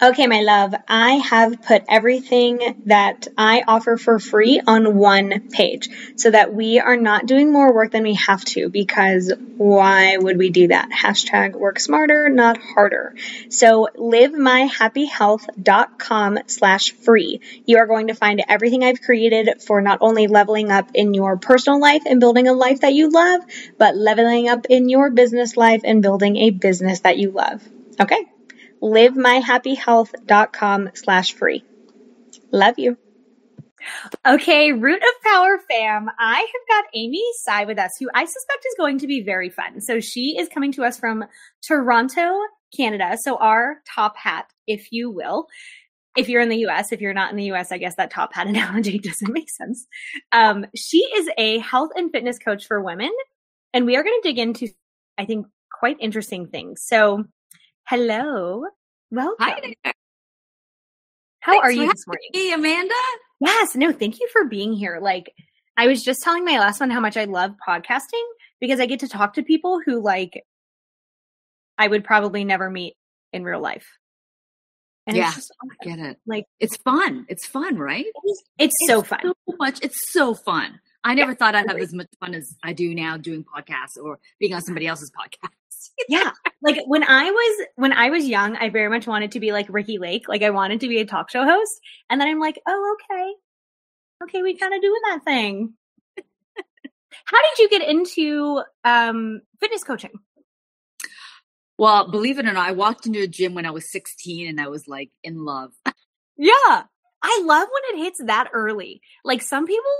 Okay, my love, I have put everything that I offer for free on one page so that we are not doing more work than we have to because why would we do that? Hashtag work smarter, not harder. So livemyhappyhealth.com slash free. You are going to find everything I've created for not only leveling up in your personal life and building a life that you love, but leveling up in your business life and building a business that you love. Okay livemyhappyhealth.com slash free. Love you. Okay, Root of Power fam, I have got Amy Tsai with us, who I suspect is going to be very fun. So she is coming to us from Toronto, Canada. So our top hat, if you will. If you're in the US, if you're not in the US, I guess that top hat analogy doesn't make sense. Um, she is a health and fitness coach for women, and we are going to dig into, I think, quite interesting things. So Hello. Welcome. Hi there. How Thanks are you this morning? Hey, Amanda. Yes. No, thank you for being here. Like, I was just telling my last one how much I love podcasting because I get to talk to people who, like, I would probably never meet in real life. And yeah, just, I get it. Like, it's fun. It's fun, right? It's, it's, it's so fun. So much. It's so fun. I never yeah, thought I'd have as much fun as I do now doing podcasts or being on somebody else's podcast yeah. Like when I was when I was young, I very much wanted to be like Ricki Lake. Like I wanted to be a talk show host. And then I'm like, oh, okay. Okay, we kind of doing that thing. How did you get into um fitness coaching? Well, believe it or not, I walked into a gym when I was 16 and I was like in love. yeah. I love when it hits that early. Like some people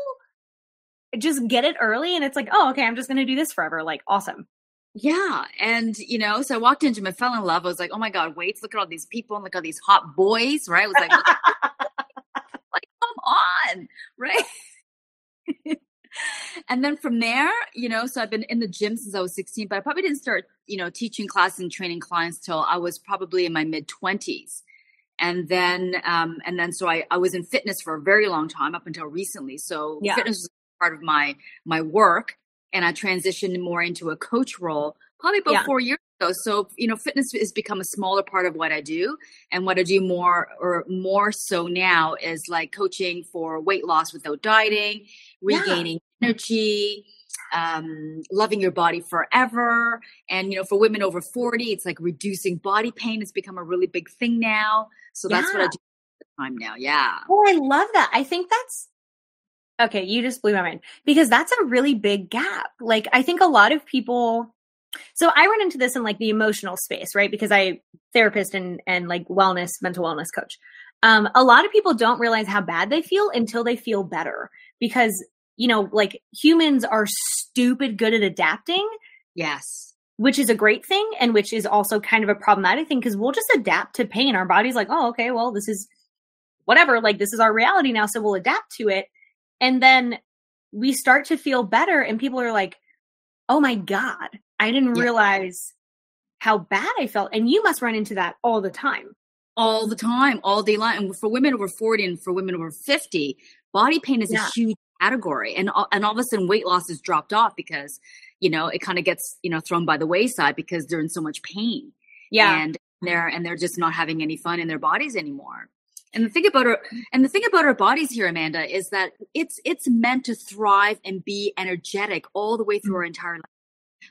just get it early and it's like, oh, okay, I'm just going to do this forever. Like, awesome. Yeah. And, you know, so I walked into him, I fell in love. I was like, oh my God, wait, look at all these people and look at all these hot boys, right? I was like, like, come on, right? and then from there, you know, so I've been in the gym since I was 16, but I probably didn't start, you know, teaching class and training clients till I was probably in my mid 20s. And then, um, and then so I, I was in fitness for a very long time up until recently. So yeah. fitness was part of my, my work and I transitioned more into a coach role probably about yeah. four years ago. So, you know, fitness has become a smaller part of what I do. And what I do more or more so now is like coaching for weight loss without dieting, regaining yeah. energy, um, loving your body forever. And, you know, for women over 40, it's like reducing body pain has become a really big thing now. So that's yeah. what I do time now. Yeah. Oh, I love that. I think that's Okay, you just blew my mind because that's a really big gap. Like, I think a lot of people. So I run into this in like the emotional space, right? Because I therapist and and like wellness, mental wellness coach. Um, a lot of people don't realize how bad they feel until they feel better because you know, like humans are stupid good at adapting. Yes. Which is a great thing and which is also kind of a problematic thing because we'll just adapt to pain. Our body's like, oh, okay, well, this is whatever. Like, this is our reality now. So we'll adapt to it and then we start to feel better, and people are like, oh my God, I didn't yeah. realize how bad I felt. And you must run into that all the time. All the time, all day long. And for women over 40 and for women over 50, body pain is yeah. a huge category. And, and all of a sudden, weight loss is dropped off because, you know, it kind of gets, you know, thrown by the wayside because they're in so much pain. Yeah. And they're, and they're just not having any fun in their bodies anymore. And the thing about our and the thing about our bodies here, Amanda, is that it's it's meant to thrive and be energetic all the way through mm. our entire life.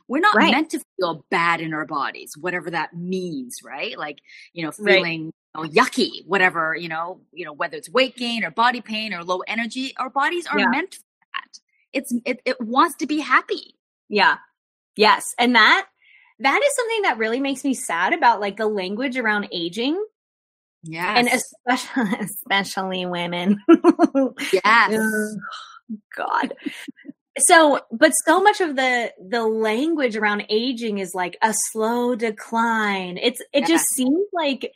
We're not right. meant to feel bad in our bodies, whatever that means, right? Like, you know, feeling right. you know, yucky, whatever, you know, you know, whether it's weight gain or body pain or low energy, our bodies are yeah. meant for that. It's it, it wants to be happy. Yeah. Yes. And that that is something that really makes me sad about like the language around aging yeah. And especially especially women. yes. God. so but so much of the the language around aging is like a slow decline it's it yeah. just seems like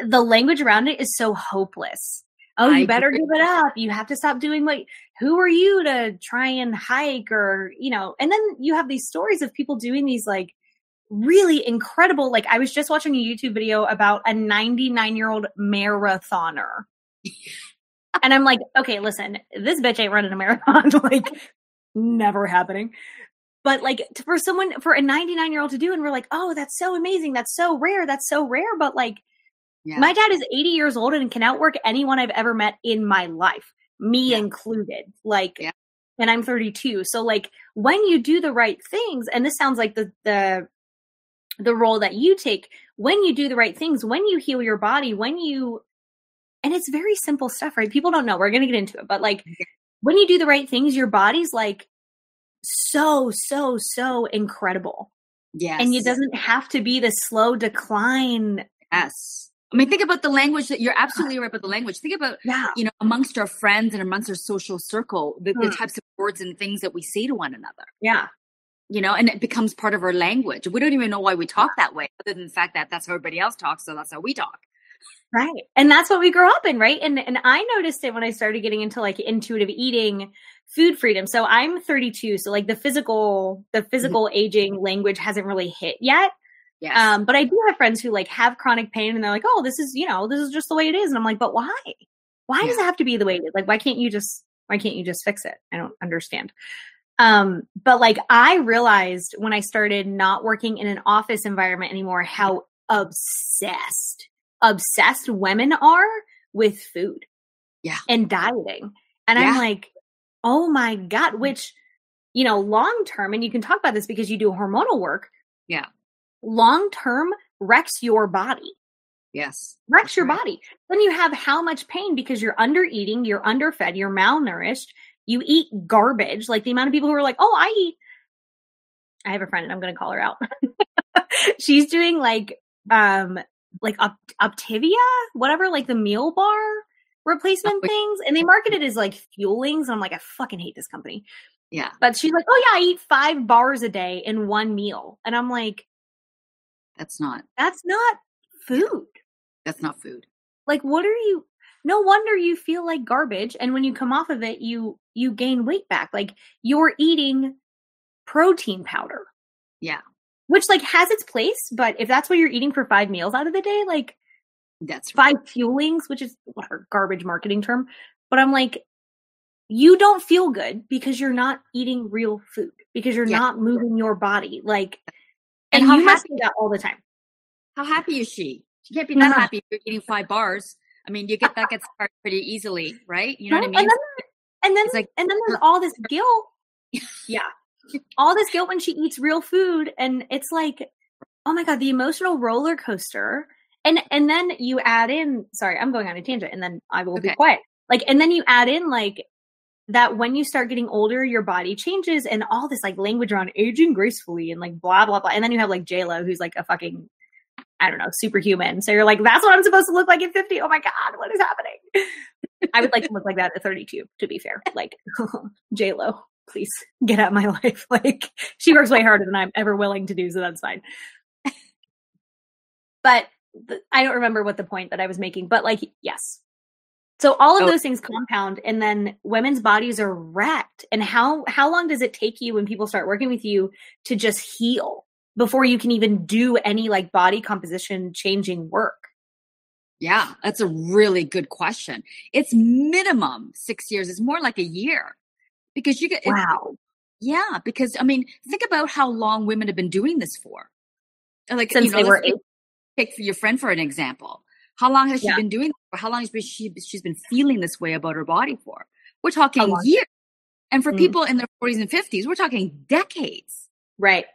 the language around it is so hopeless oh you I better agree. give it up you have to stop doing what who are you to try and hike or you know and then you have these stories of people doing these like really incredible like i was just watching a youtube video about a 99 year old marathoner and i'm like okay listen this bitch ain't running a marathon like never happening. But like for someone, for a 99 year old to do, and we're like, oh, that's so amazing. That's so rare. That's so rare. But like, yeah. my dad is 80 years old and can outwork anyone I've ever met in my life, me yeah. included. Like, yeah. and I'm 32. So like, when you do the right things, and this sounds like the, the, the role that you take when you do the right things, when you heal your body, when you, and it's very simple stuff, right? People don't know. We're going to get into it, but like when you do the right things, your body's like so, so, so incredible. Yes. And it doesn't have to be the slow decline. Yes. I mean, think about the language that you're absolutely right about the language. Think about, yeah. you know, amongst our friends and amongst our social circle, the, the hmm. types of words and things that we say to one another. Yeah. You know, and it becomes part of our language. We don't even know why we talk that way, other than the fact that that's how everybody else talks. So that's how we talk. Right. And that's what we grew up in, right? And and I noticed it when I started getting into like intuitive eating, food freedom. So I'm 32, so like the physical the physical mm-hmm. aging language hasn't really hit yet. Yes. Um, but I do have friends who like have chronic pain and they're like, "Oh, this is, you know, this is just the way it is." And I'm like, "But why? Why yeah. does it have to be the way it is? Like why can't you just why can't you just fix it?" I don't understand. Um, but like I realized when I started not working in an office environment anymore how obsessed obsessed women are with food yeah. and dieting. And yeah. i'm like oh my god which you know long term and you can talk about this because you do hormonal work yeah. long term wrecks your body. Yes wrecks your right. body. Then you have how much pain because you're under eating you're underfed you're malnourished you eat garbage like the amount of people who are like oh i eat i have a friend and i'm going to call her out she's doing like um like Up- Optavia, whatever, like the meal bar replacement oh, things, and they market it as like fuelings. And I'm like, I fucking hate this company. Yeah. But she's like, oh yeah, I eat five bars a day in one meal, and I'm like, that's not. That's not food. That's not food. Like, what are you? No wonder you feel like garbage, and when you come off of it, you you gain weight back. Like you're eating protein powder. Yeah which like has its place, but if that's what you're eating for five meals out of the day, like that's five fuelings, which is what our garbage marketing term. But I'm like, you don't feel good because you're not eating real food because you're yeah. not moving your body. Like, and, and you must do that all the time. How happy is she? She can't be that happy if you're eating five bars. I mean, you get that gets started pretty easily, right? You know what I mean? And then, and then, like, and then there's uh-huh. all this guilt. yeah, all this guilt when she eats real food and it's like oh my god the emotional roller coaster and and then you add in sorry i'm going on a tangent and then i will okay. be quiet like and then you add in like that when you start getting older your body changes and all this like language around aging gracefully and like blah blah blah and then you have like j lo who's like a fucking i don't know superhuman so you're like that's what i'm supposed to look like at 50 oh my god what is happening i would like to look like that at 32 to be fair like j lo please get out of my life. Like she works way harder than I'm ever willing to do, so that's fine. but the, I don't remember what the point that I was making, but like, yes. So all of oh. those things compound and then women's bodies are wrecked. And how, how long does it take you when people start working with you to just heal before you can even do any like body composition changing work? Yeah, that's a really good question. It's minimum six years. It's more like a year because you get wow. Yeah, because I mean, think about how long women have been doing this for. Like since you know, they were eight. Take for your friend for an example. How long has she been doing? For? How long has she she's been feeling this way about her body for? We're talking years. And for mm people in their 40s and 50s, we're talking decades. Right.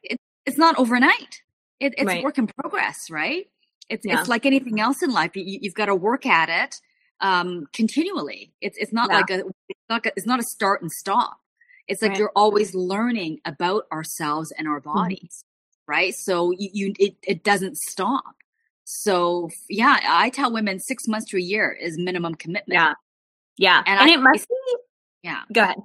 It's not overnight. It, it's right. work in progress, right? It's yeah. it's like anything else in life. You, have got to work at it um, continually. It's it's not yeah. like a it's not a, it's not a start and stop. It's like right. you're always learning about ourselves and our mm-hmm. bodies, mm-hmm. right? So you, you it it doesn't stop. So yeah, I tell women six months to a year is minimum commitment. Yeah, yeah, and, and it must be. Yeah, go ahead.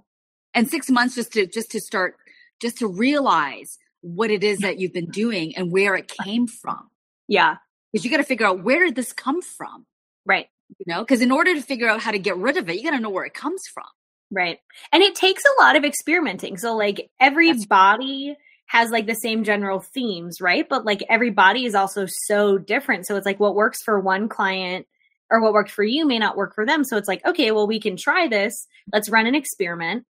and six months just to just to start just to realize what it is that you've been doing and where it came from Yeah. because you got to figure out where did this come from Right. you know because in order to figure out how to get rid of it you got to know where it comes from Right. And it takes a lot of experimenting. So like every That's- body has like the same general themes, right? But like every body is also so different. So it's like what works for one client or what worked for you may not work for them. So it's like, okay, well we can try this. Let's run an experiment.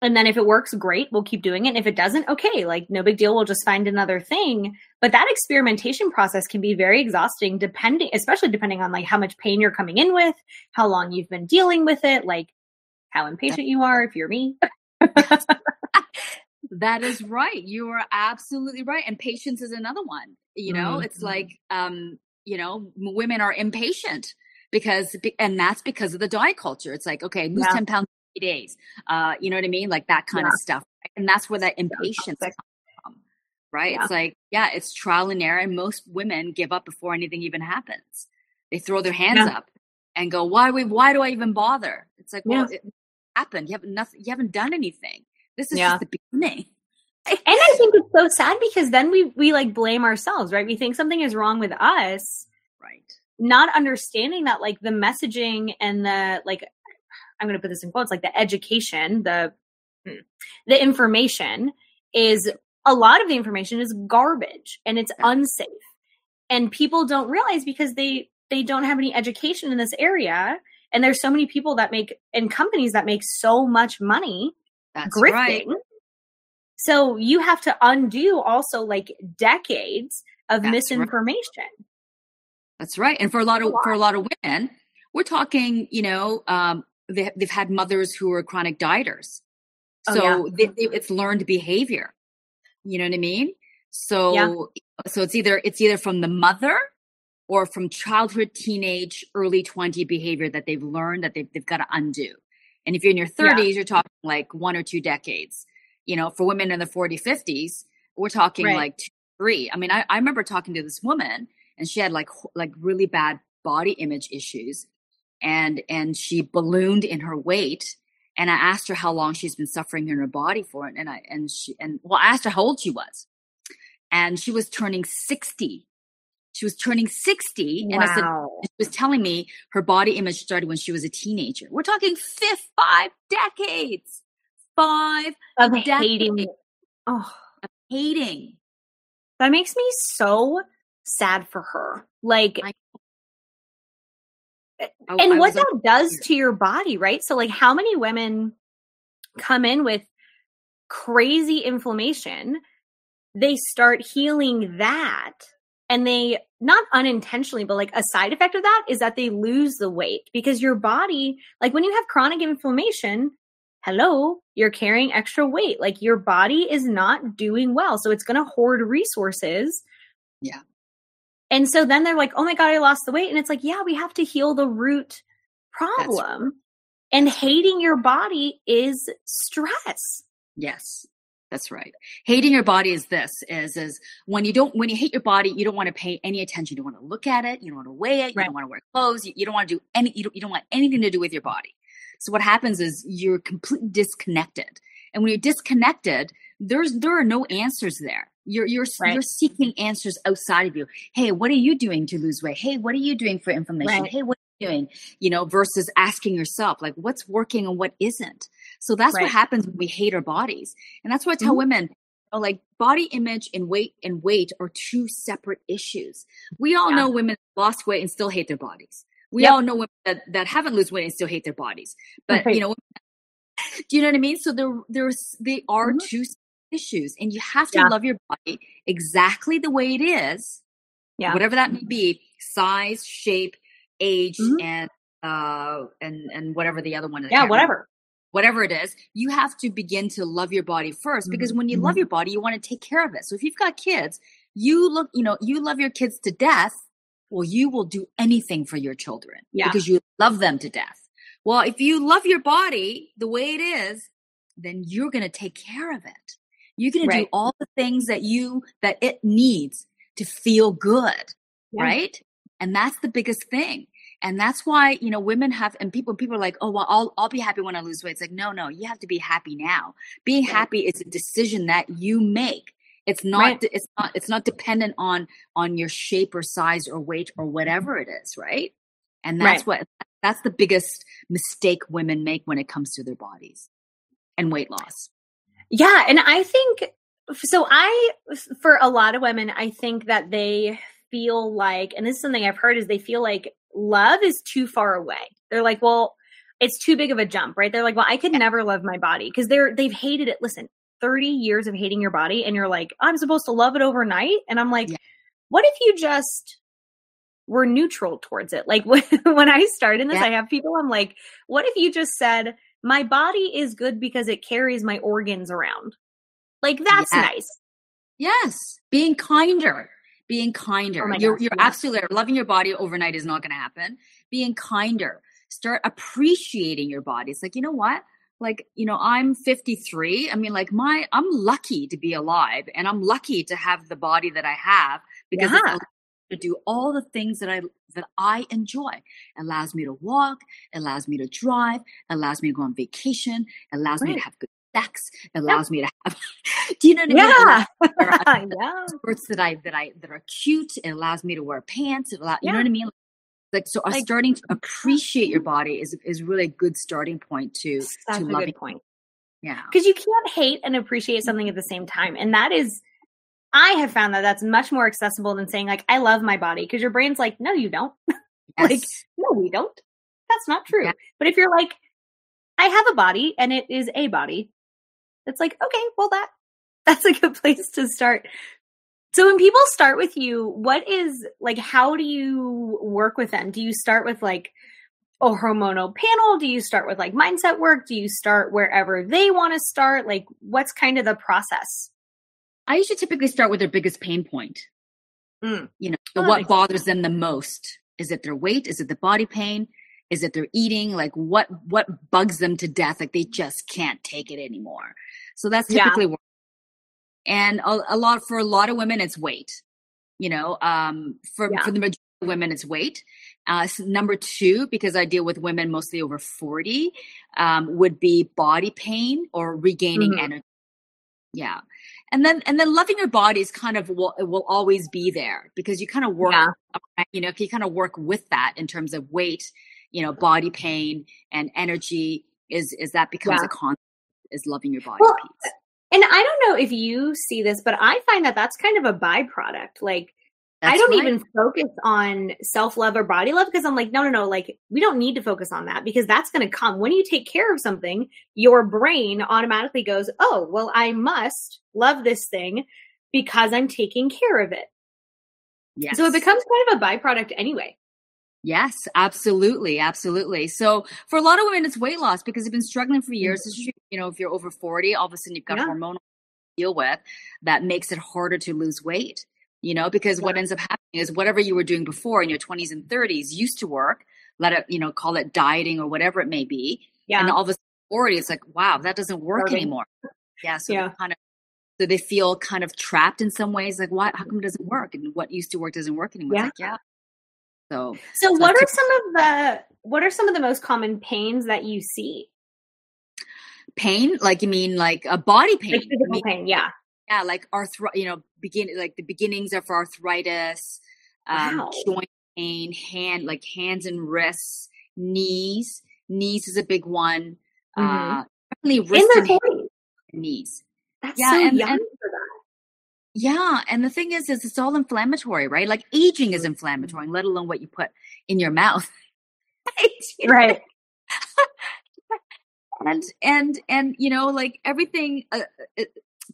And then if it works, great, we'll keep doing it. And if it doesn't, okay, like no big deal, we'll just find another thing. But that experimentation process can be very exhausting depending especially depending on like how much pain you're coming in with, how long you've been dealing with it, like how impatient you are if you're me. that is right you are absolutely right and patience is another one you know it's Mhm. like um you know women are impatient because and that's because of the diet culture it's like okay lose Yeah. 10 pounds days uh you know what i mean like that kind of stuff and that's where that impatience comes from right Yeah. it's like yeah it's trial and error and most women give up before anything even happens they throw their hands Yeah. up and go why we why do i even bother it's like well Yeah. it happened you haven't nothing you haven't done anything this is Yeah. just the beginning and I think it's so sad because then we we like blame ourselves, right? We think something is wrong with us, right not understanding that like the messaging and the like I'm going to put this in quotes like the education, the hmm, the information is a lot of the information is garbage and it's unsafe. And people don't realize because they they don't have any education in this area and there's so many people that make and companies that make so much money That's grifting. right. So you have to undo also like decades of That's right. misinformation. That's right. And for a lot of Wow. for a lot of women, we're talking, you know, um, they, they've had mothers who are chronic dieters, Oh, so yeah. they, they, it's learned behavior. You know what I mean? So so it's either it's either from the mother or from childhood, teenage, early twenty behavior that they've learned that they've they've got to undo. And if you're in your Yeah. 30s, you're talking like one or two decades. You know, for women in the 40, 50s, we're talking Right. like two, three. I mean, I, I remember talking to this woman and she had like like really bad body image issues and and she ballooned in her weight and i asked her how long she's been suffering in her body for it and i and she and well i asked her how old she was and she was turning 60 she was turning 60 and i said she was telling me her body image started when she was a teenager. We're talking fifth five decades. Five Of decades. Hating. Oh, hating. That makes me so sad for her. Like, I- And what that does to your body, right? So, like, how many women come in with crazy inflammation? They start healing that, and they not unintentionally, but like a side effect of that is that they lose the weight because your body, like, when you have chronic inflammation, hello, you're carrying extra weight. Like, your body is not doing well. So, it's going to hoard resources. Yeah. And so then they're like, oh my God, I lost the weight. And it's like, yeah, we have to heal the root problem. And hating your body is stress. Yes, that's right. Hating your body is this is is when you don't when you hate your body, you don't want to pay any attention. You don't want to look at it. You don't want to weigh it. You Right. don't want to wear clothes. You, you don't want to do any. You don't, you don't want anything to do with your body. So what happens is you're completely disconnected. And when you're disconnected, there's there are no answers there. You're you're Right. you're seeking answers outside of you. Hey, what are you doing to lose weight? Hey, what are you doing for inflammation? Right. Hey, what are you doing? You know, versus asking yourself like what's working and what isn't. So that's Right. what happens when we hate our bodies. And that's what I tell Mhm. women, like body image and weight and weight are two separate issues. We all Yeah. know women lost weight and still hate their bodies. We Yep. all know women that, that haven't lost weight and still hate their bodies. But Right. you know, do you know what I mean? So there, there's they are Mhm. two issues, and you have to Yeah. love your body exactly the way it is, Yeah. whatever that may be, size, shape, age, Mhm. and uh, and and whatever the other one is. Yeah, whatever. whatever it is, you have to begin to love your body 1st because when you Mhm. love your body, you want to take care of it. So if you've got kids, you look, you know, you love your kids to death. Well, you will do anything for your children Yeah. because you love them to death. Well, if you love your body the way it is, then you're going to take care of it. You're going to do all the things that you, that it needs to feel good. Yeah. Right. And that's the biggest thing. And that's why, you know, women have, and people, people are like, oh, well, I'll, I'll be happy when I lose weight. It's like, no, no, you have to be happy now. Being right. happy is a decision that you make. It's not, right. it's not, it's not dependent on, on your shape or size or weight or whatever it is. Right. And that's right. what, that's the biggest mistake women make when it comes to their bodies and weight loss. Yeah. And I think, so I, for a lot of women, I think that they feel like, and this is something I've heard, is they feel like love is too far away. They're like, well, it's too big of a jump, right? They're like, well, I could never love my body because they're they've hated it. Listen, 30 years of hating your body, and you're like, I'm supposed to love it overnight. And I'm like, yeah. what if you just were neutral towards it? Like when, when I started this, yeah. I have people, I'm like, what if you just said, my body is good because it carries my organs around? Like that's yes. nice. Yes. Being kinder being kinder. Oh you're gosh, you're yeah. absolutely right. loving your body overnight is not going to happen. Being kinder. Start appreciating your body. It's like, you know what? Like, you know, I'm 53. I mean, like my I'm lucky to be alive and I'm lucky to have the body that I have because yeah. To do all the things that I that I enjoy. It allows me to walk, allows me to drive, allows me to go on vacation, allows right. me to have good sex allows yep. me to have do you know what I mean? Yeah. I know. Sports that I that I that are cute. It allows me to wear pants. It allows, yeah. you know what I mean? Like so like, starting to appreciate your body is is really a good starting point to that's to a loving. good point. Yeah. Because you can't hate and appreciate something at the same time. And that is I have found that that's much more accessible than saying like I love my body because your brain's like no you don't. Yes. like no we don't. That's not true. Yeah. But if you're like I have a body and it is a body it's like, okay, well that that's a good place to start. So when people start with you, what is like how do you work with them? Do you start with like a hormonal panel? Do you start with like mindset work? Do you start wherever they want to start? Like what's kind of the process? I usually typically start with their biggest pain point. Mm. You know, oh, what bothers sense. them the most? Is it their weight? Is it the body pain? Is it their eating? Like what what bugs them to death? Like they just can't take it anymore. So that's typically yeah. and a, a, lot for a lot of women it's weight. You know, um, for yeah. for the majority of women it's weight. Uh, so number two, because I deal with women mostly over forty, um, would be body pain or regaining mm-hmm. energy. Yeah, and then and then loving your body is kind of will will always be there because you kind of work. Yeah. Uh, you know, if you kind of work with that in terms of weight, you know, body pain and energy is is that becomes yeah. a constant is loving your body well, piece. And I don't know if you see this, but I find that that's kind of a byproduct. Like, that's I don't right. even focus on self love or body love because I'm like, no, no, no. Like, we don't need to focus on that because that's going to come. When you take care of something, your brain automatically goes, oh, well, I must love this thing because I'm taking care of it. Yes. So it becomes kind of a byproduct anyway. Yes, absolutely, absolutely. So for a lot of women, it's weight loss because they've been struggling for years. Mm-hmm. You know, if you're over forty, all of a sudden you've got yeah. hormonal deal with that makes it harder to lose weight. You know, because yeah. what ends up happening is whatever you were doing before in your twenties and thirties used to work. Let it, you know, call it dieting or whatever it may be. Yeah. And all of a sudden, forty, it's like, wow, that doesn't work anymore. Yeah. So yeah. kind of so they feel kind of trapped in some ways like why how come it doesn't work and what used to work doesn't work anymore yeah. Like, yeah so, so, what are some of the what are some of the most common pains that you see? Pain, like you mean like a body pain? Like physical mean, pain, yeah, yeah, like arthro, you know, begin like the beginnings of arthritis, um, wow. joint pain, hand like hands and wrists, knees. Knees is a big one. Mm-hmm. Uh, definitely wrist and knees. That's yeah, so and, young and, for that. Yeah, and the thing is, is it's all inflammatory, right? Like aging is inflammatory, let alone what you put in your mouth. right. and and and you know, like everything uh, uh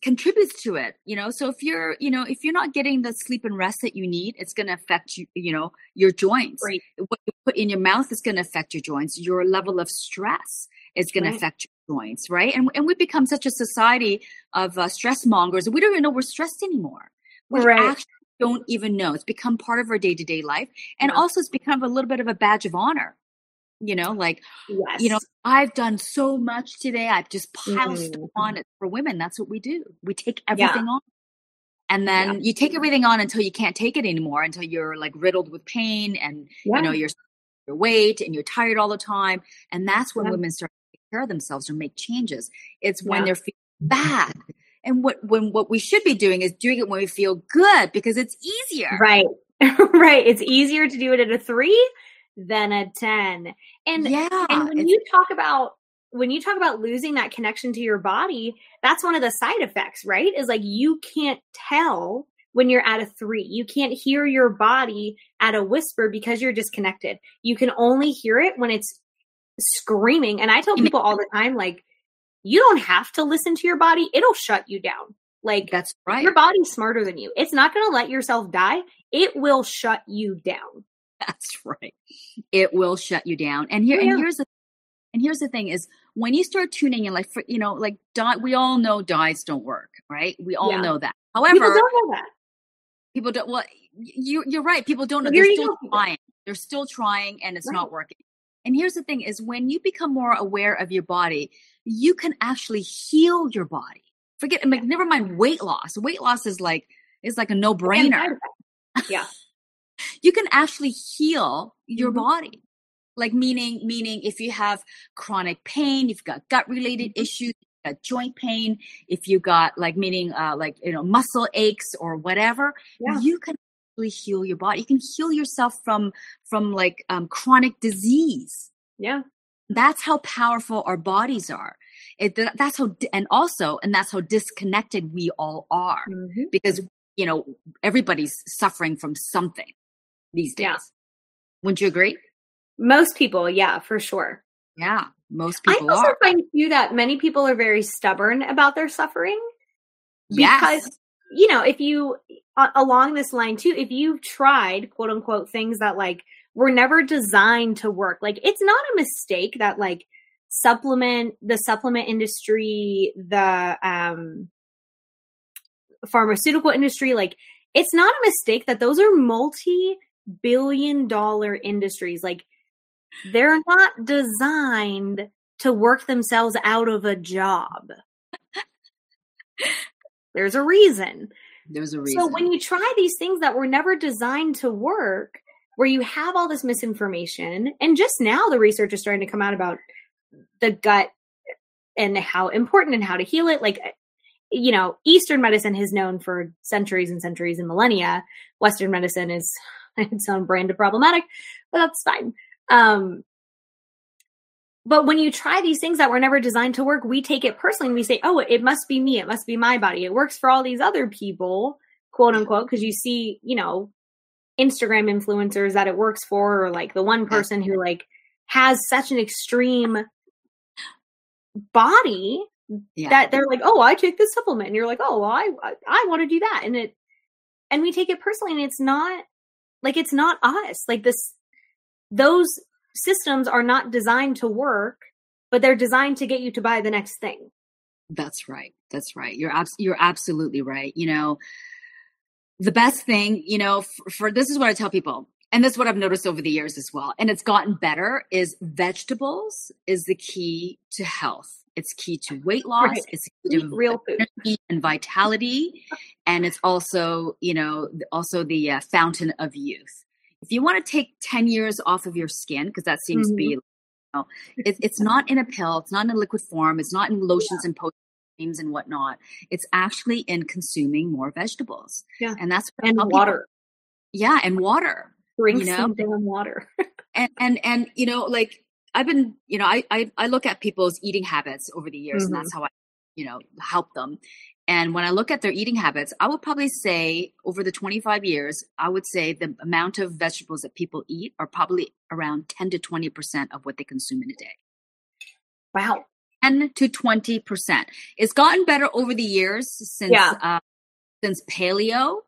contributes to it. You know, so if you're, you know, if you're not getting the sleep and rest that you need, it's going to affect you. You know, your joints. Right. What you put in your mouth is going to affect your joints. Your level of stress is going right. to affect your joints, right? And and we become such a society of uh, stress mongers. We don't even know we're stressed anymore. We right. actually don't even know. It's become part of our day to day life, and yeah. also it's become a little bit of a badge of honor. You know, like yes. you know, I've done so much today. I've just piled mm-hmm. on it for women. That's what we do. We take everything yeah. on. And then yeah. you take everything on until you can't take it anymore, until you're like riddled with pain and you know you're your weight and you're tired all the time. And that's when Yeah. women start to take care of themselves or make changes. It's when Yeah. they're feeling bad. And what when what we should be doing is doing it when we feel good because it's easier. Right. right. It's easier to do it at a three than a 10. And, yeah. and when you talk about, when you talk about losing that connection to your body, that's one of the side effects, right? Is like you can't tell when you're at a three. You can't hear your body at a whisper because you're disconnected. You can only hear it when it's screaming. And I tell people all the time, like, you don't have to listen to your body, it'll shut you down. Like, that's right. your body's smarter than you. It's not going to let yourself die. It will shut you down. That's right. It will shut you down. And here Oh, yeah. and here's the and here's the thing is when you start tuning in, like for you know, like di- we all know diets don't work, right? We all Yeah. know that. However, People don't know that. people don't. Well, you you're right. People don't know. They're you still trying. They're still trying, and it's Right. not working. And here's the thing: is when you become more aware of your body, you can actually heal your body. Forget, I mean, never mind weight loss. Weight loss is like is like a no brainer. Yeah. You can actually heal your Mhm. body like meaning meaning if you have chronic pain you've got gut related Mhm. issues joint pain if you got like meaning uh like you know muscle aches or whatever Yeah. you can actually heal your body you can heal yourself from from like um chronic disease Yeah. that's how powerful our bodies are it that's how and also and that's how disconnected we all are Mhm. because you know everybody's suffering from something these days. Yeah. Wouldn't you agree? Most people, yeah, for sure. Yeah, most people. I also are. find too that many people are very stubborn about their suffering. because- yes, You know, if you along this line too, if you've tried quote unquote things that like were never designed to work, like it's not a mistake that like supplement the supplement industry, the um pharmaceutical industry, like it's not a mistake that those are multi billion dollar industries. Like they're not designed to work themselves out of a job. There's a reason. there's a reason. So when you try these things that were never designed to work, where you have all this misinformation, and just now the research is starting to come out about the gut and how important and how to heal it. Like, you know, Eastern medicine has known for centuries and centuries and millennia. Western medicine is its own brand of problematic, but that's fine. Um, but when you try these things that were never designed to work, we take it personally and we say, oh, it must be me. It must be my body. It works for all these other people, quote unquote, because you see, you know, Instagram influencers that it works for, or like the one person who like has such an extreme body yeah. that they're like, oh, I take this supplement. And you're like, oh, well, I, I, I want to do that. And it, and we take it personally and it's not like, it's not us. Like this, those systems are not designed to work, but they're designed to get you to buy the next thing. That's right. That's right. You're abs- you're absolutely right. You know, the best thing, you know, for, for this is what I tell people, and this is what I've noticed over the years as well, and it's gotten better. Is vegetables is the key to health. It's key to weight loss. Right. It's key to real food. and vitality, and it's also, you know, also the uh, fountain of youth. If you want to take ten years off of your skin, because that seems to be you know, it, it's not in a pill, it's not in a liquid form, it's not in lotions and potions and whatnot. It's actually in consuming more vegetables. Yeah. And that's what And tell people. water. Yeah, and water. Drink you know? some damn water. And and and you know, like I've been, you know, I I, I look at people's eating habits over the years, and Mhm. that's how I, you know, help them. And when I look at their eating habits, I would probably say over the 25 years, I would say the amount of vegetables that people eat are probably around 10 to 20% of what they consume in a day. wow. 10 to 20%. It's gotten better over the years since Yeah. uh, since paleo.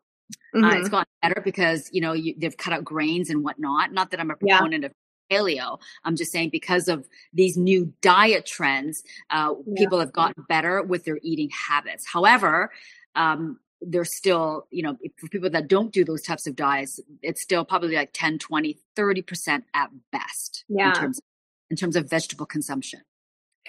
Uh, Mhm. it's gotten better because you know you, they've cut out grains and whatnot. Not that I'm a Yeah. proponent of paleo. I'm just saying because of these new diet trends, uh, Yeah. people have gotten better with their eating habits. However, um, there's still, you know, for people that don't do those types of diets, it's still probably like 10, 20, 30% at best Yeah. in terms in terms of vegetable consumption.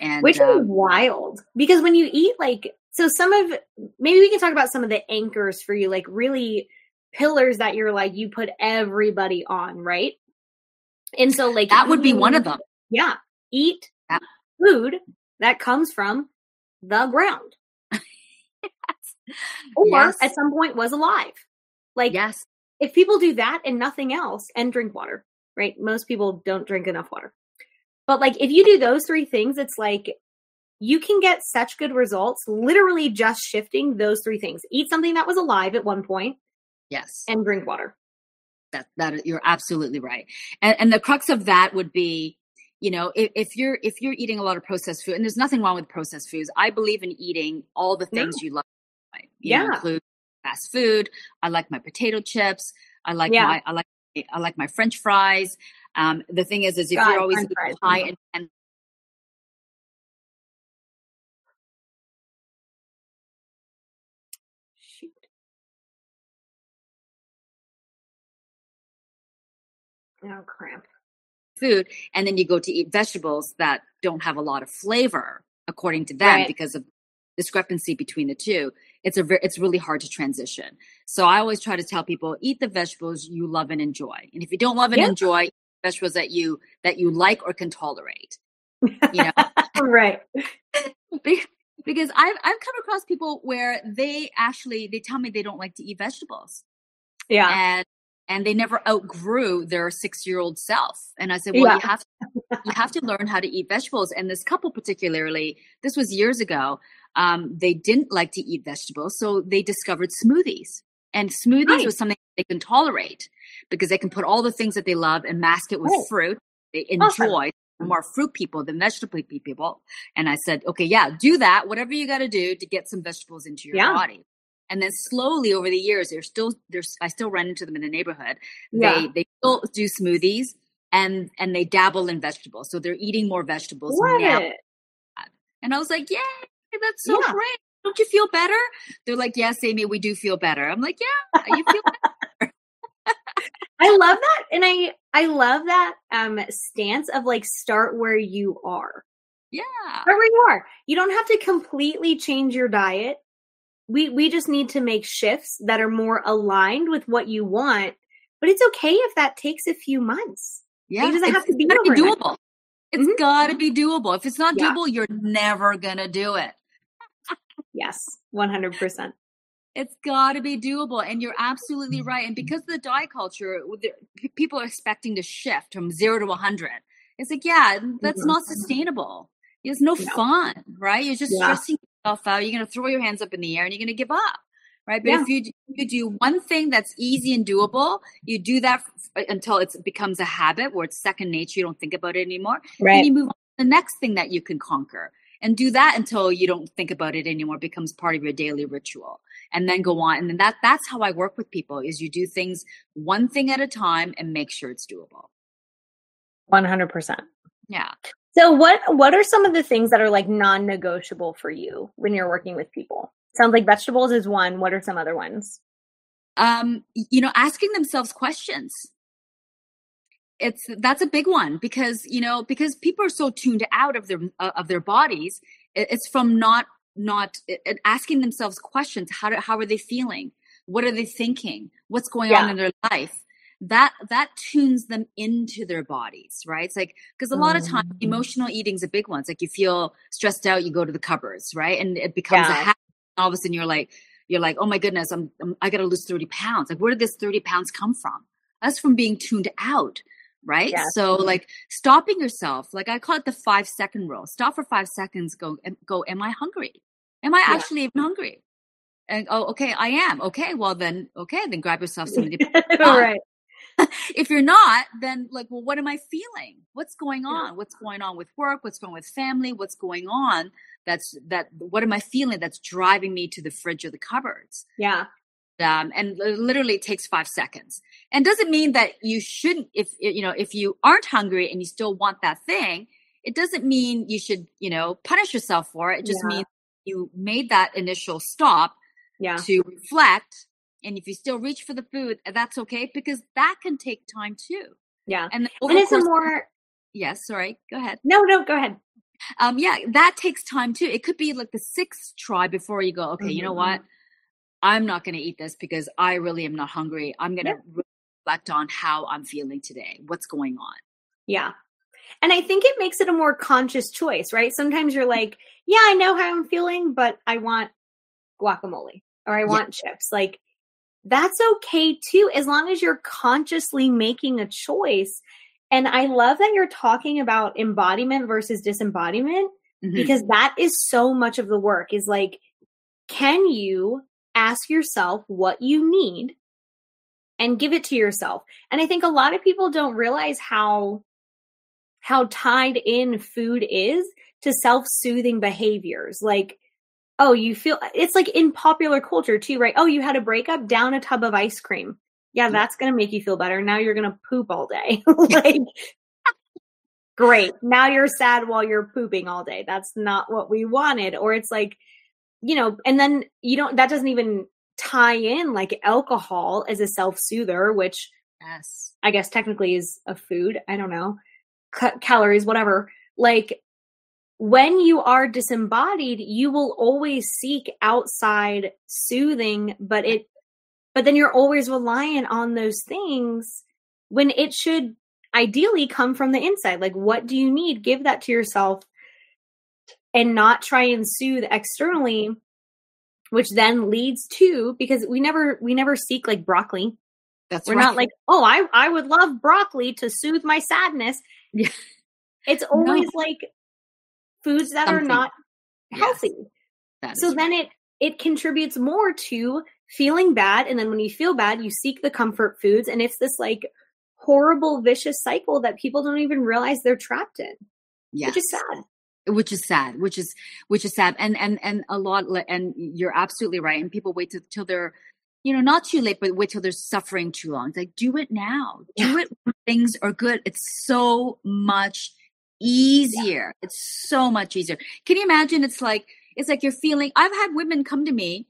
And Which um, is wild because when you eat like so some of maybe we can talk about some of the anchors for you like really pillars that you're like you put everybody on right And so, like, that would be one of them. Yeah. Eat yeah. food that comes from the ground. yes. Or yes. at some point was alive. Like, yes. If people do that and nothing else and drink water, right? Most people don't drink enough water. But like, if you do those three things, it's like you can get such good results literally just shifting those three things. Eat something that was alive at one point. Yes. And drink water. That that you're absolutely right. And and the crux of that would be you know if, if you're if you're eating a lot of processed food and there's nothing wrong with processed foods i believe in eating all the things no. you love you yeah know, include fast food i like my potato chips i like yeah. my i like i like my french fries um the thing is is if God, you're always high and Oh, cramp. Food. And then you go to eat vegetables that don't have a lot of flavor, according to them, right. because of discrepancy between the two. It's a it's really hard to transition. So I always try to tell people eat the vegetables you love and enjoy. And if you don't love and yeah. enjoy vegetables that you that you like or can tolerate. You know. right. because I've I've come across people where they actually they tell me they don't like to eat vegetables. Yeah. And and they never outgrew their six year old self. And I said, well, yeah. you have to, you have to learn how to eat vegetables. And this couple particularly, this was years ago. Um, they didn't like to eat vegetables, so they discovered smoothies. And smoothies nice. was something they can tolerate because they can put all the things that they love and mask it with oh. fruit. They enjoy awesome. more fruit people than vegetable people. And I said, okay, yeah, do that. Whatever you got to do to get some vegetables into your yeah. body. And then slowly over the years, they're still there's I still run into them in the neighborhood. Yeah. They they still do smoothies and and they dabble in vegetables. So they're eating more vegetables Love now. It. And I was like, Yay, that's so yeah. great. Don't you feel better? They're like, Yes, Amy, we do feel better. I'm like, Yeah, you feel better. I love that. And I I love that um stance of like start where you are. Yeah. Start where you are. You don't have to completely change your diet we we just need to make shifts that are more aligned with what you want but it's okay if that takes a few months. Yeah it doesn't have to be, be doable. It's mm-hmm. got to be doable. If it's not yeah. doable you're never gonna do it. Yes 100% it's got to be doable and you're absolutely right and because of the diet culture people are expecting to shift from 0 to 100 it's like yeah that's mm-hmm. not sustainable. It's no, no, fun right? You're just yeah. stressing yourself out. You're going to throw your hands up in the air and you're going to give up. Right. But yeah. if you, you do one thing that's easy and doable, you do that f- uh, until it becomes a habit where it's second nature. You don't think about it anymore. Right. And you move on to the next thing that you can conquer and do that until you don't think about it anymore it becomes part of your daily ritual and then go on and then that that's how i work with people is you do things one thing at a time and make sure it's doable 100% yeah so what what are some of the things that are like non-negotiable for you when you're working with people? Sounds like vegetables is one. What are some other ones? Um, you know, asking themselves questions. It's that's a big one because you know because people are so tuned out of their uh, of their bodies. It's from not not it, asking themselves questions. How do, how are they feeling? What are they thinking? What's going yeah. on in their life? That that tunes them into their bodies right? It's like because a lot of times mm-hmm. emotional eating's a big one. It's like you feel stressed out you go to the cupboards right? And it becomes yeah. a habit. All of a sudden you're like you're like oh my goodness i'm, I'm i gotta lose 30 pounds. Like where did this 30 pounds come from? That's from being tuned out right? So like stopping yourself like i call it the five second rule. Stop for five seconds go go am i hungry? Am i yeah. actually even hungry? And oh okay i am. Okay well then okay then grab yourself something right if you're not, then like, well, what am I feeling? What's going on? What's going on with work? What's going on with family? What's going on? That's that. What am I feeling? That's driving me to the fridge or the cupboards. Yeah. Um, and literally it takes five seconds and doesn't mean that you shouldn't if you know if you aren't hungry and you still want that thing it doesn't mean you should you know punish yourself for it it just yeah. means you made that initial stop yeah. to reflect and if you still reach for the food, that's okay because that can take time too. Yeah. And, and it's a more. Yes. Sorry. Go ahead. No, no, go ahead. Um, yeah, that takes time too. It could be like the sixth try before you go, okay, mm-hmm. you know what? I'm not going to eat this because I really am not hungry. I'm going to reflect on how I'm feeling today. What's going on? Yeah. And I think it makes it a more conscious choice, right? Sometimes you're like, yeah, I know how I'm feeling, but I want guacamole or I want yeah. chips. Like, that's okay too, as long as you're consciously making a choice. And I love that you're talking about embodiment versus disembodiment mm-hmm. because that is so much of the work is like, can you ask yourself what you need and give it to yourself? And I think a lot of people don't realize how how tied in food is to self-soothing behaviors like oh you feel it's like in popular culture too right? Oh you had a breakup down a tub of ice cream. Yeah that's going to make you feel better. Now you're going to poop all day. Like great. Now you're sad while you're pooping all day. That's not what we wanted. Or it's like you know and then you don't that doesn't even tie in like alcohol as a self-soother which yes. I guess technically is a food. I don't know. Calories, whatever. Like when you are disembodied, you will always seek outside soothing, but it, but then you're always reliant on those things when it should ideally come from the inside. Like, what do you need? Give that to yourself and not try and soothe externally, which then leads to, because we never, we never seek like broccoli. That's We're right. not like, oh, I, I would love broccoli to soothe my sadness. Yeah. It's always no. like foods that Something. are not healthy. Yes. So then it it contributes more to feeling bad and then when you feel bad you seek the comfort foods and it's this like horrible vicious cycle that people don't even realize they're trapped in. Yes. Which is sad which is sad which is which is sad and and and a lot and you're absolutely right and people wait till, till they're you know, not too late, but wait till they're suffering too long. It's like, do it now. Do it when things are good. It's so much easier. Yeah. It's so much easier. Can you imagine? It's like, it's like you're feeling, I've had women come to me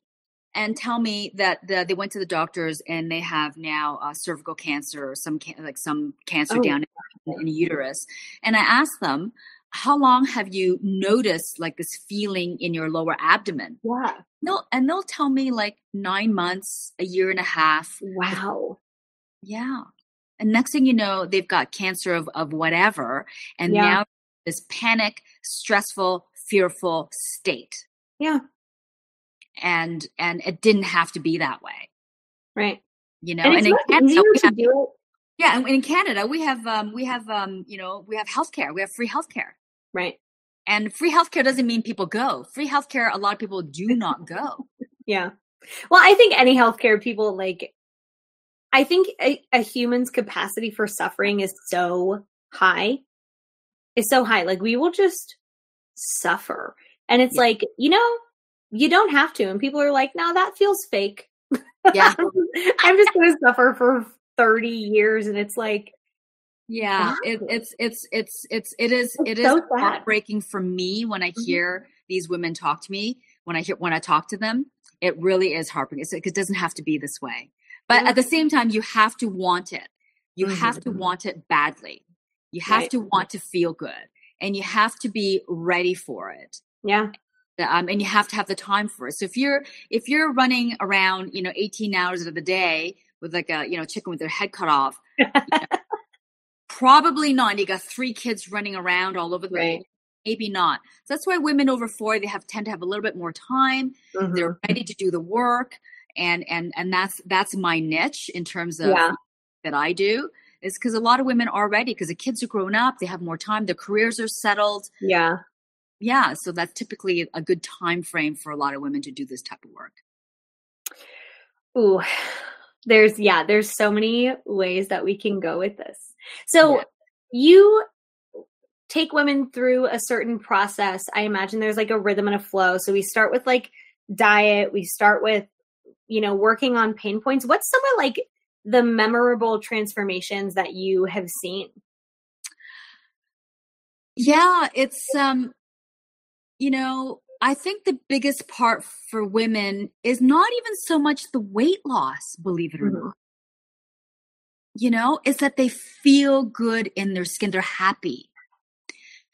and tell me that the, they went to the doctors and they have now uh, cervical cancer or some can- like some cancer oh. down in, in uterus. And I asked them, how long have you noticed like this feeling in your lower abdomen? Yeah. No, and they'll tell me like nine months, a year and a half. Wow. Yeah. And next thing you know, they've got cancer of, of whatever. And yeah. now this panic, stressful, fearful state. Yeah. And and it didn't have to be that way. Right. You know, and, and in Canada, we have, yeah, and in Canada we have um we have um, you know, we have healthcare. We have free healthcare. Right. And free healthcare doesn't mean people go. Free healthcare, a lot of people do not go. yeah. Well, I think any healthcare people like, I think a, a human's capacity for suffering is so high. Is so high. Like we will just suffer. And it's yeah. like, you know, you don't have to. And people are like, no, that feels fake. Yeah. I'm just going to suffer for 30 years. And it's like, yeah, it, it's it's it's it's it is it's it so is heartbreaking for me when I mm-hmm. hear mm-hmm. these women talk to me. When I hear when I talk to them, it really is heartbreaking. It's, it doesn't have to be this way, but at the same time, you have to want it. You mm-hmm. have to want it badly. You have right. to want to feel good, and you have to be ready for it. Yeah. Um, and you have to have the time for it. So if you're if you're running around, you know, 18 hours of the day with like a you know chicken with their head cut off, you know, Probably not. You got three kids running around all over the right. Maybe not. So that's why women over 40 they have tend to have a little bit more time. Mm-hmm. They're ready to do the work. And and and that's that's my niche in terms of yeah. that I do is because a lot of women are ready because the kids are grown up, they have more time, their careers are settled. Yeah. Yeah. So that's typically a good time frame for a lot of women to do this type of work. Ooh, there's yeah, there's so many ways that we can go with this. So yeah. you take women through a certain process. I imagine there's like a rhythm and a flow. So we start with like diet, we start with, you know, working on pain points. What's some of like the memorable transformations that you have seen? Yeah, it's um you know, I think the biggest part for women is not even so much the weight loss, believe it or mm-hmm. not you know, is that they feel good in their skin. They're happy.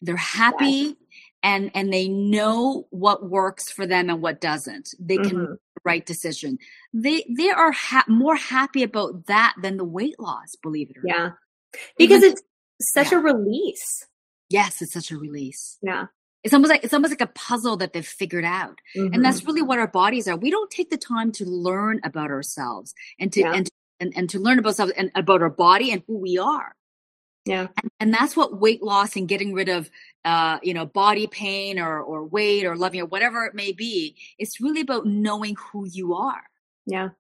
They're happy and and they know what works for them and what doesn't. They can mm-hmm. Right decision. They they are ha- more happy about that than the weight loss, believe it or yeah. not. Yeah. Because it's such yeah. a release. Yes, it's such a release. Yeah. It's almost like it's almost like a puzzle that they've figured out. Mm-hmm. And that's really what our bodies are. We don't take the time to learn about ourselves and to yeah. and, and and to learn about ourselves and about our body and who we are. Yeah. And, and, that's what weight loss and getting rid of, uh, you know, body pain or, or weight or loving or whatever it may be. It's really about knowing who you are. Yeah.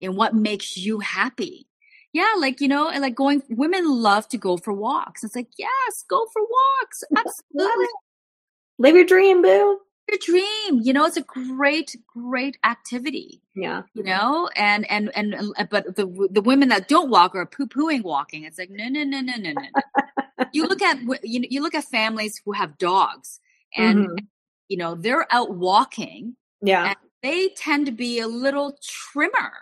And what makes you happy. Yeah. Like, you know, like going, women love to go for walks. It's like, yes, go for walks. Absolutely. Live your dream, boo your dream you know it's a great great activity yeah. you know and and and but the the women that don't walk are poo-pooing walking. It's like no no no no no no you look at you know you look at families who have dogs and mm-hmm. you know they're out walking yeah. they tend to be a little trimmer.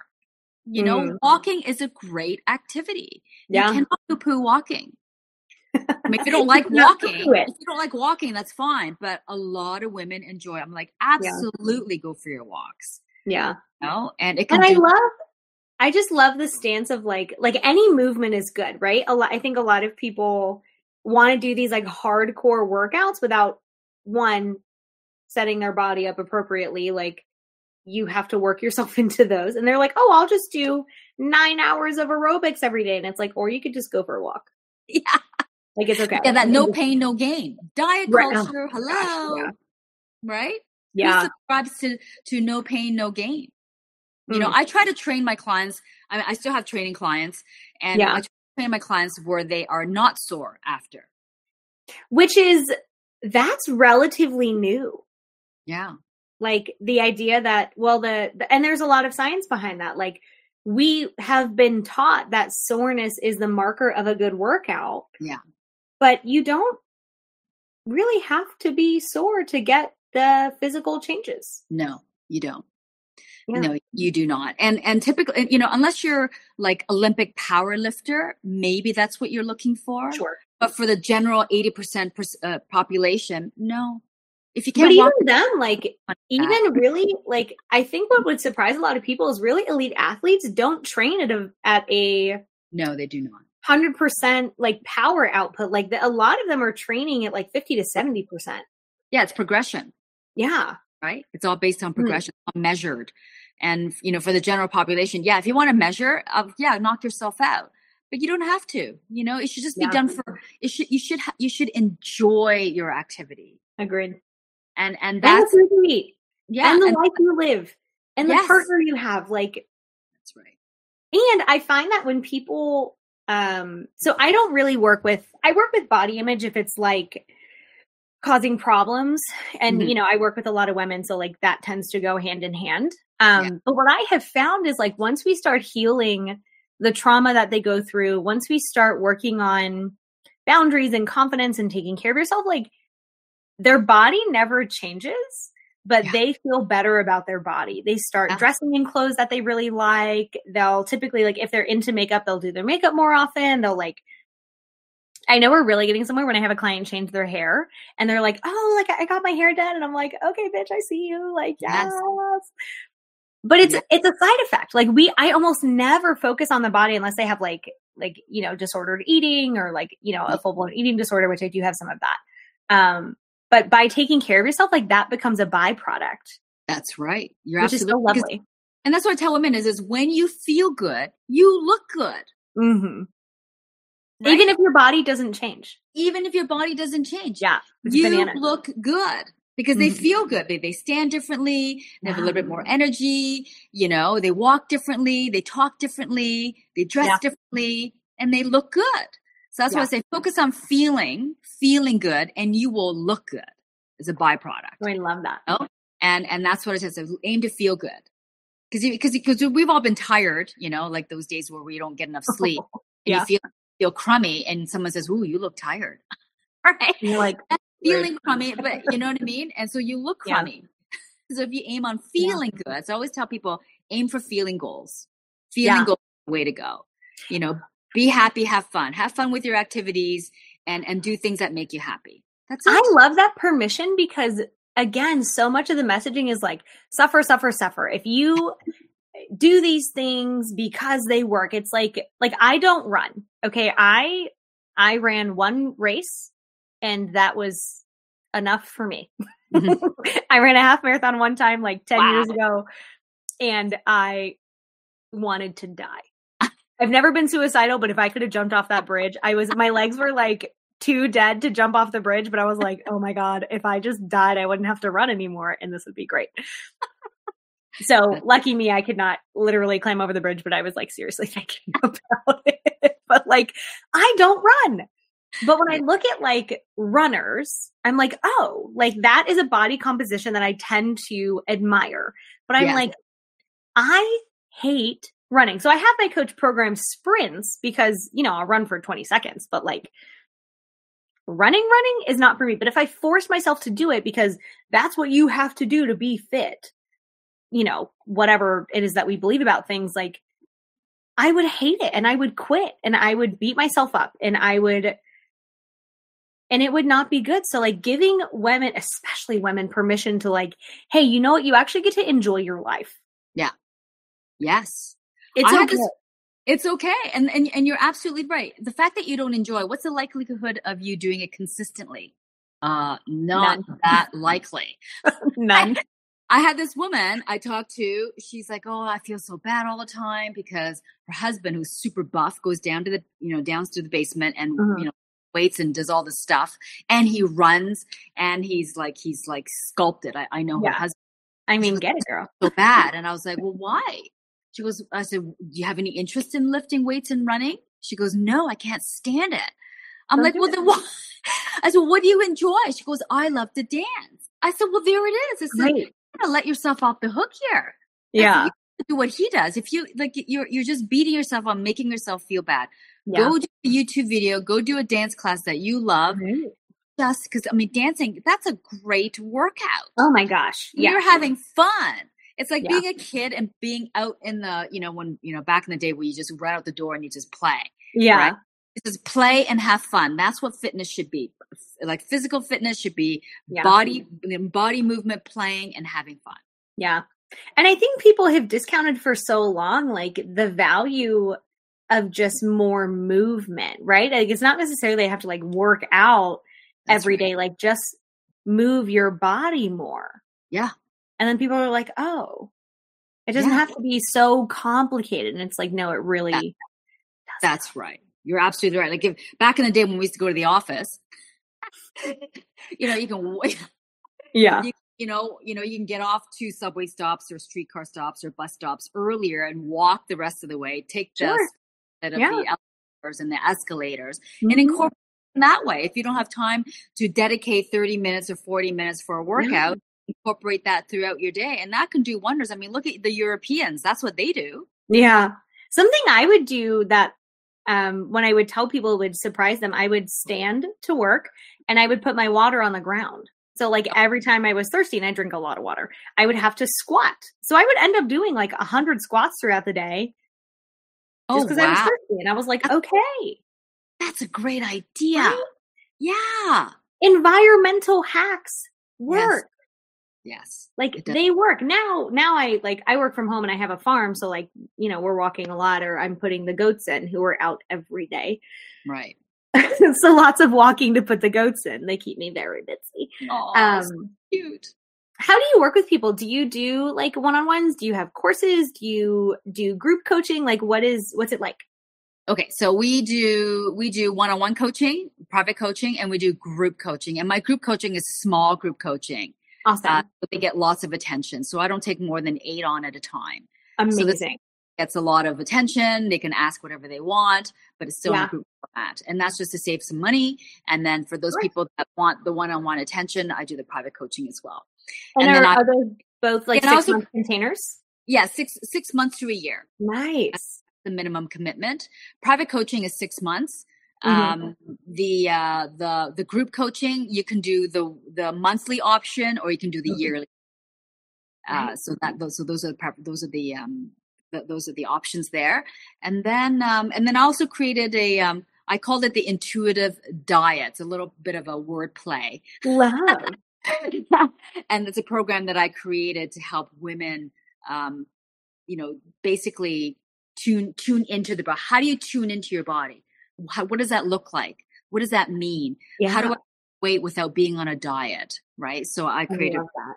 You know mm. walking is a great activity. Yeah. you cannot poo-poo walking I mean, if you don't like walking, if you don't like walking, that's fine. But a lot of women enjoy. I'm like, absolutely yeah. go for your walks. Yeah. You know? And it and I love I just love the stance of like like any movement is good, right? A lot I think a lot of people want to do these like hardcore workouts without one setting their body up appropriately. Like you have to work yourself into those. And they're like, oh, I'll just do nine hours of aerobics every day. And it's like, or you could just go for a walk. Yeah. Like it's okay. Yeah, that no pain, no gain. Diet right. Oh, culture, oh, hello. Gosh, yeah. Right? Yeah. Who subscribes to, to no pain, no gain? You mm. know, I try to train my clients. I mean, I still have training clients and yeah. I train my clients where they are not sore after. Which is that's relatively new. Yeah. Like the idea that well the, the and there's a lot of science behind that. Like we have been taught that soreness is the marker of a good workout. Yeah but you don't really have to be sore to get the physical changes. No, you don't. Yeah. No, you do not. And and typically, you know, unless you're like Olympic power lifter, maybe that's what you're looking for. Sure. But for the general eighty percent uh, population, no. If you can't, but even then, like even really, like I think what would surprise a lot of people is really elite athletes don't train at a at a. No, they do not. 100% like power output. Like the, a lot of them are training at like 50 to 70%. Yeah, it's progression. Yeah. Right? It's all based on hmm. progression, mm. measured. And, you know, for the general population, yeah, if you want to measure, uh, yeah, knock yourself out. But you don't have to. You know, it should just be yeah. done for. It should. You should. Ha- you should enjoy your activity. Agreed. And and that's and the. Yeah, and the and, life you live, and yes. the partner you have. Like that's right. And I find that when people um, so I don't really work with, I work with body image if it's like causing problems. And, mm-hmm. you know, I work with a lot of women. So like that tends to go hand in hand. Um, yeah. but what I have found is like once we start healing the trauma that they go through, once we start working on boundaries and confidence and taking care of yourself, like their body never changes but yeah. they feel better about their body. They start yeah. dressing in clothes that they really like. They'll typically like if they're into makeup, they'll do their makeup more often. They'll like I know we're really getting somewhere when I have a client change their hair and they're like, "Oh, like I got my hair done." And I'm like, "Okay, bitch, I see you." Like, yes. yes. But it's it's a side effect. Like we I almost never focus on the body unless they have like like, you know, disordered eating or like, you know, a full-blown eating disorder, which I do have some of that. Um but by taking care of yourself, like that becomes a byproduct. That's right. You're which absolutely is so lovely. And that's what I tell women is, is when you feel good, you look good. Mm-hmm. Right? Even if your body doesn't change. Even if your body doesn't change. Yeah. You banana. look good because they mm-hmm. feel good. They, they stand differently. They have a little bit more energy. You know, they walk differently. They talk differently. They dress yeah. differently and they look good. So that's yeah. why I say focus on feeling, feeling good, and you will look good as a byproduct. Oh, I love that. You know? And and that's what it. So aim to feel good. Because because because we've all been tired, you know, like those days where we don't get enough sleep. yeah. you feel feel crummy and someone says, Ooh, you look tired. right? You're like feeling crummy, but you know what I mean? And so you look crummy. Yeah. So if you aim on feeling yeah. good, so I always tell people aim for feeling goals. Feeling yeah. goals way to go. You know, be happy, have fun, have fun with your activities and, and do things that make you happy. That's it. I love that permission because again, so much of the messaging is like suffer, suffer, suffer. If you do these things because they work, it's like, like I don't run. Okay. I, I ran one race and that was enough for me. Mm-hmm. I ran a half marathon one time like 10 wow. years ago and I wanted to die. I've never been suicidal, but if I could have jumped off that bridge, I was my legs were like too dead to jump off the bridge, but I was like, "Oh my god, if I just died, I wouldn't have to run anymore and this would be great." so, lucky me, I could not literally climb over the bridge, but I was like seriously thinking about it. but like, I don't run. But when I look at like runners, I'm like, oh, like that is a body composition that I tend to admire. But I'm yeah. like, I hate running. So I have my coach program sprints because, you know, I'll run for 20 seconds, but like running, running is not for me. But if I force myself to do it because that's what you have to do to be fit, you know, whatever it is that we believe about things, like I would hate it and I would quit and I would beat myself up and I would and it would not be good. So like giving women, especially women, permission to like, hey, you know what? You actually get to enjoy your life. Yeah. Yes. It's okay. It's okay. And, and and you're absolutely right. The fact that you don't enjoy, what's the likelihood of you doing it consistently? Uh not None. that likely. None. I, I had this woman I talked to. She's like, "Oh, I feel so bad all the time because her husband, who's super buff, goes down to the you know down to the basement and uh-huh. you know weights and does all the stuff and he runs and he's like he's like sculpted i, I know yeah. her husband i mean get it girl so bad and i was like well why she goes i said do you have any interest in lifting weights and running she goes no i can't stand it i'm Don't like well it. then what i said well, what do you enjoy she goes i love to dance i said well there it is it's like you gotta let yourself off the hook here yeah do what he does if you like you're you're just beating yourself on making yourself feel bad yeah. Go do a YouTube video, go do a dance class that you love. Right. Just because, I mean, dancing, that's a great workout. Oh my gosh. Yeah. You're having fun. It's like yeah. being a kid and being out in the, you know, when, you know, back in the day where you just run out the door and you just play. Yeah. Right? It's just play and have fun. That's what fitness should be. Like physical fitness should be yeah. body, body movement, playing and having fun. Yeah. And I think people have discounted for so long, like the value of just more movement, right? Like it's not necessarily they have to like work out That's every right. day. like just move your body more. Yeah. And then people are like, oh, it doesn't yeah. have to be so complicated. And it's like, no, it really that, That's right. You're absolutely right. Like if, back in the day when we used to go to the office, you know, you can Yeah. You, you know, you know, you can get off to subway stops or streetcar stops or bus stops earlier and walk the rest of the way. Take the sure of yeah. the elevators and the escalators mm-hmm. and incorporate that way. If you don't have time to dedicate 30 minutes or 40 minutes for a workout. Incorporate that throughout your day. And that can do wonders. I mean, look at the Europeans. That's what they do. Yeah. Something I would do that um, when I would tell people would surprise them, I would stand to work and I would put my water on the ground. So like every time I was thirsty and I drink a lot of water, I would have to squat. So I would end up doing like a hundred squats throughout the day just because oh, wow. I was thirsty. And I was like, okay. That's a great idea. Right? Yeah. Environmental hacks work. Yes. Yes. Like they work. Now now I like I work from home and I have a farm, so like, you know, we're walking a lot or I'm putting the goats in who are out every day. Right. so lots of walking to put the goats in. They keep me very busy. Oh, um, so cute how do you work with people do you do like one-on-ones do you have courses do you do group coaching like what is what's it like okay so we do we do one-on-one coaching private coaching and we do group coaching and my group coaching is small group coaching awesome uh, they get lots of attention so i don't take more than eight on at a time amazing so gets a lot of attention they can ask whatever they want but it's still yeah. in group format and that's just to save some money and then for those people that want the one-on-one attention i do the private coaching as well and, and are, I, are those both like six also, month containers? Yeah, six six months to a year. Nice. That's the minimum commitment. Private coaching is six months. Mm-hmm. Um, the uh, the the group coaching you can do the the monthly option or you can do the mm-hmm. yearly. Uh, so that those so those are the, those are the um the, those are the options there, and then um and then I also created a um I called it the intuitive diet. It's a little bit of a word play. Love. and it's a program that I created to help women, um, you know, basically tune tune into the body. How do you tune into your body? How, what does that look like? what does that mean? Yeah. How do I wait without being on a diet? Right. So I created I that.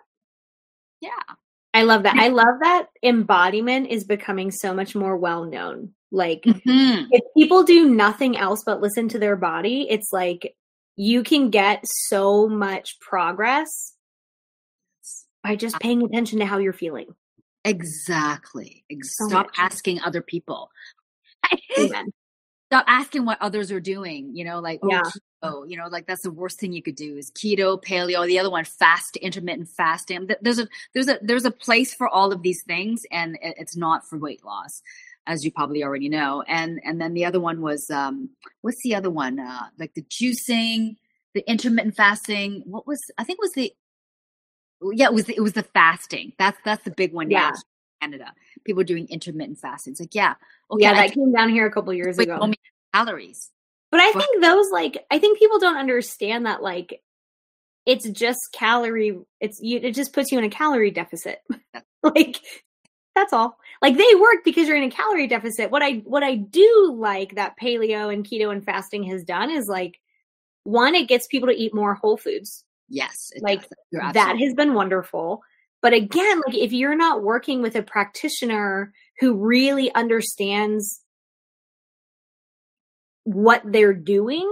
Yeah. I love that. I love that embodiment is becoming so much more well known. Like Mhm. if people do nothing else but listen to their body, it's like you can get so much progress by just paying attention to how you're feeling. Exactly. Ex- So Stop asking other people. Amen. Stop asking what others are doing. You know, like oh, Yeah. keto. You know, like that's the worst thing you could do is keto, paleo. The other one, fast, intermittent fasting. There's a there's a there's a place for all of these things, and it's not for weight loss, as you probably already know. And and then the other one was um, what's the other one? Uh, like the juicing, the intermittent fasting. What was I think it was the yeah, it was the, it was the fasting. That's that's the big one. Yeah. Canada, people are doing intermittent fasting. It's like, yeah, okay, yeah, I that came down here a couple years ago. many calories. But I think those like I think people don't understand that like it's just calorie it's you it just puts you in a calorie deficit. like that's all. Like they work because you're in a calorie deficit. What I what I do like that paleo and keto and fasting has done is like one it gets people to eat more whole foods. Yes, Like. That has been wonderful. But again, like if you're not working with a practitioner who really understands what they're doing,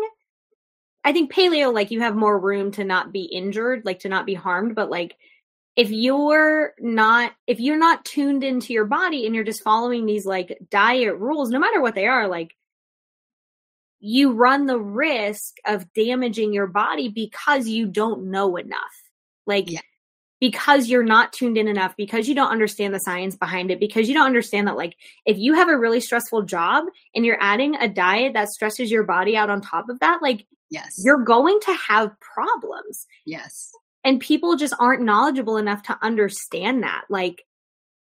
I think paleo, like you have more room to not be injured, like to not be harmed. But like if you're not, if you're not tuned into your body and you're just following these like diet rules, no matter what they are, like you run the risk of damaging your body because you don't know enough. Like, Yeah. Because you're not tuned in enough, because you don't understand the science behind it, because you don't understand that, like, if you have a really stressful job and you're adding a diet that stresses your body out on top of that, like, yes, you're going to have problems. yes, And people just aren't knowledgeable enough to understand that. Like,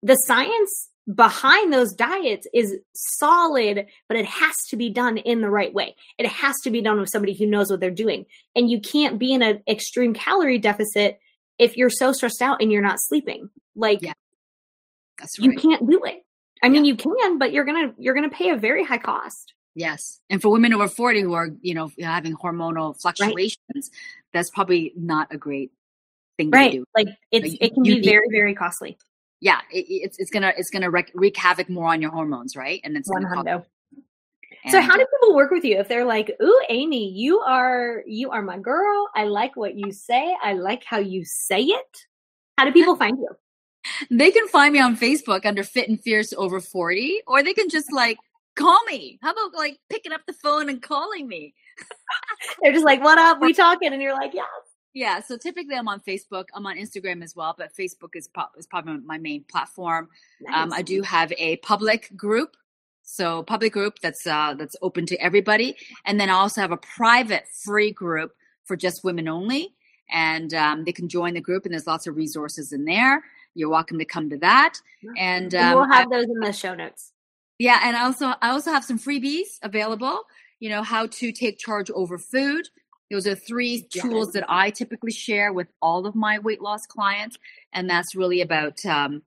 the science behind those diets is solid, but it has to be done in the right way. It has to be done with somebody who knows what they're doing. And you can't be in an extreme calorie deficit if you're so stressed out and you're not sleeping. Like Yeah. that's you can't do it. I mean, you can, but you're gonna you're gonna pay a very high cost. Yes, and for women over forty who are you know having hormonal fluctuations, that's probably not a great thing Right? to do. Like it's it can be very very costly. Yeah, it, it's it's gonna it's gonna wreak, wreak havoc more on your hormones, right? And it's cause- hundo. So how do people work with you if they're like, "Ooh, Amy, you are you are my girl. I like what you say. I like how you say it." How do people find you? they can find me on Facebook under Fit and Fierce Over Forty, or they can just like call me. How about like picking up the phone and calling me? They're just like, "What up? We talking?" And you're like, "Yeah." Yeah, so typically I'm on Facebook. I'm on Instagram as well, but Facebook is, pro- is probably my main platform. Um, I do have a public group, so public group that's uh, that's open to everybody, and then I also have a private free group for just women only, and um, they can join the group, and there's lots of resources in there. You're welcome to come to that, and And we'll um, have those in the show notes. yeah, and also I also have some freebies available. You know how to take charge over food. Those are three tools that I typically share with all of my weight loss clients, and that's really about. Um,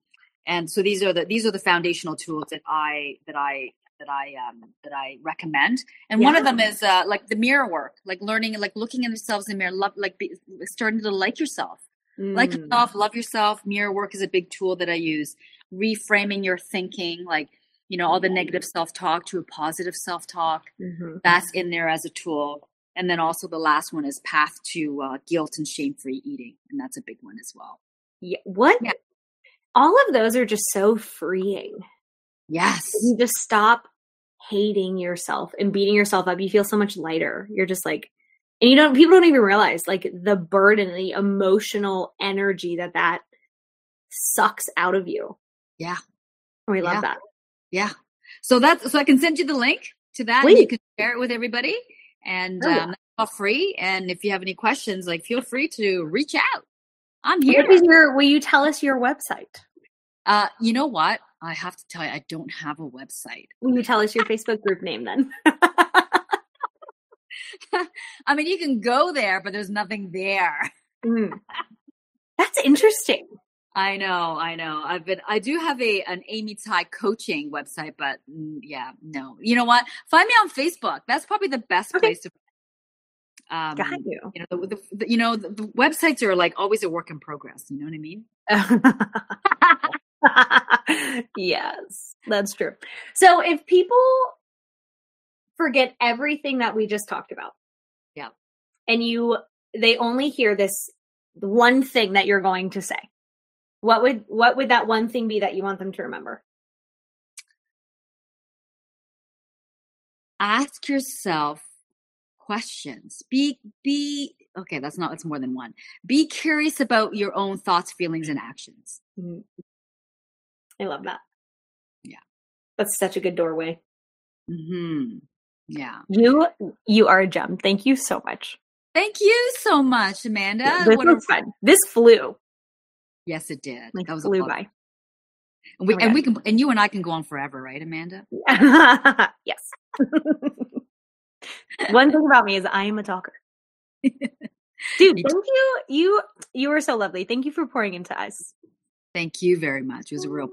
and so these are the these are the foundational tools that I that I that I um, that I recommend. And one of them is uh, like the mirror work, like learning, like looking at yourselves in the mirror, love, like be, starting to like yourself like Mm. yourself, love yourself. Mirror work is a big tool that I use. Reframing your thinking, like you know, all the negative self talk to a positive self talk. Mhm. That's in there as a tool. And then also the last one is path to uh, guilt and shame free eating, and that's a big one as well. Yeah. What? Yeah. All of those are just so freeing. Yes, You just stop hating yourself and beating yourself up. You feel so much lighter. You're just like, and you don't. People don't even realize like the burden, the emotional energy that that sucks out of you. Yeah. We love Yeah. that. yeah. So that's so I can send you the link to that, and you can share it with everybody. And Oh, yeah. um, all free. And if you have any questions, like feel free to reach out. I'm here. here. is your? Will you tell us your website? Uh, you know what? I have to tell you, I don't have a website. Will you tell us your Facebook group name then? I mean, you can go there, but there's nothing there. Mm. That's interesting. I know, I know. I've been, I do have a an Amy Tsai coaching website, but mm, yeah, no. You know what? Find me on Facebook. That's probably the best Okay. place to. Um, Got you. You know, the, the, you know, the, the websites are like always a work in progress. You know what I mean? yes, that's true. So if people forget everything that we just talked about, Yeah. and you they only hear this one thing that you're going to say, what would what would that one thing be that you want them to remember? Ask yourself questions. Be be okay. That's not. It's more than one. Be curious about your own thoughts, feelings, and actions. Mhm. I love that. Yeah. That's such a good doorway. Hmm. Yeah. You you are a gem. Thank you so much. Thank you so much, Amanda. this What a- was fun. This flew. yes, it did. Like that was a flew lot. by. And we, Oh and God. we can and you and I can go on forever, right, Amanda? yes. One thing about me is I am a talker. Dude, Me thank you. You you were so lovely. Thank you for pouring into us. Thank you very much. It was a real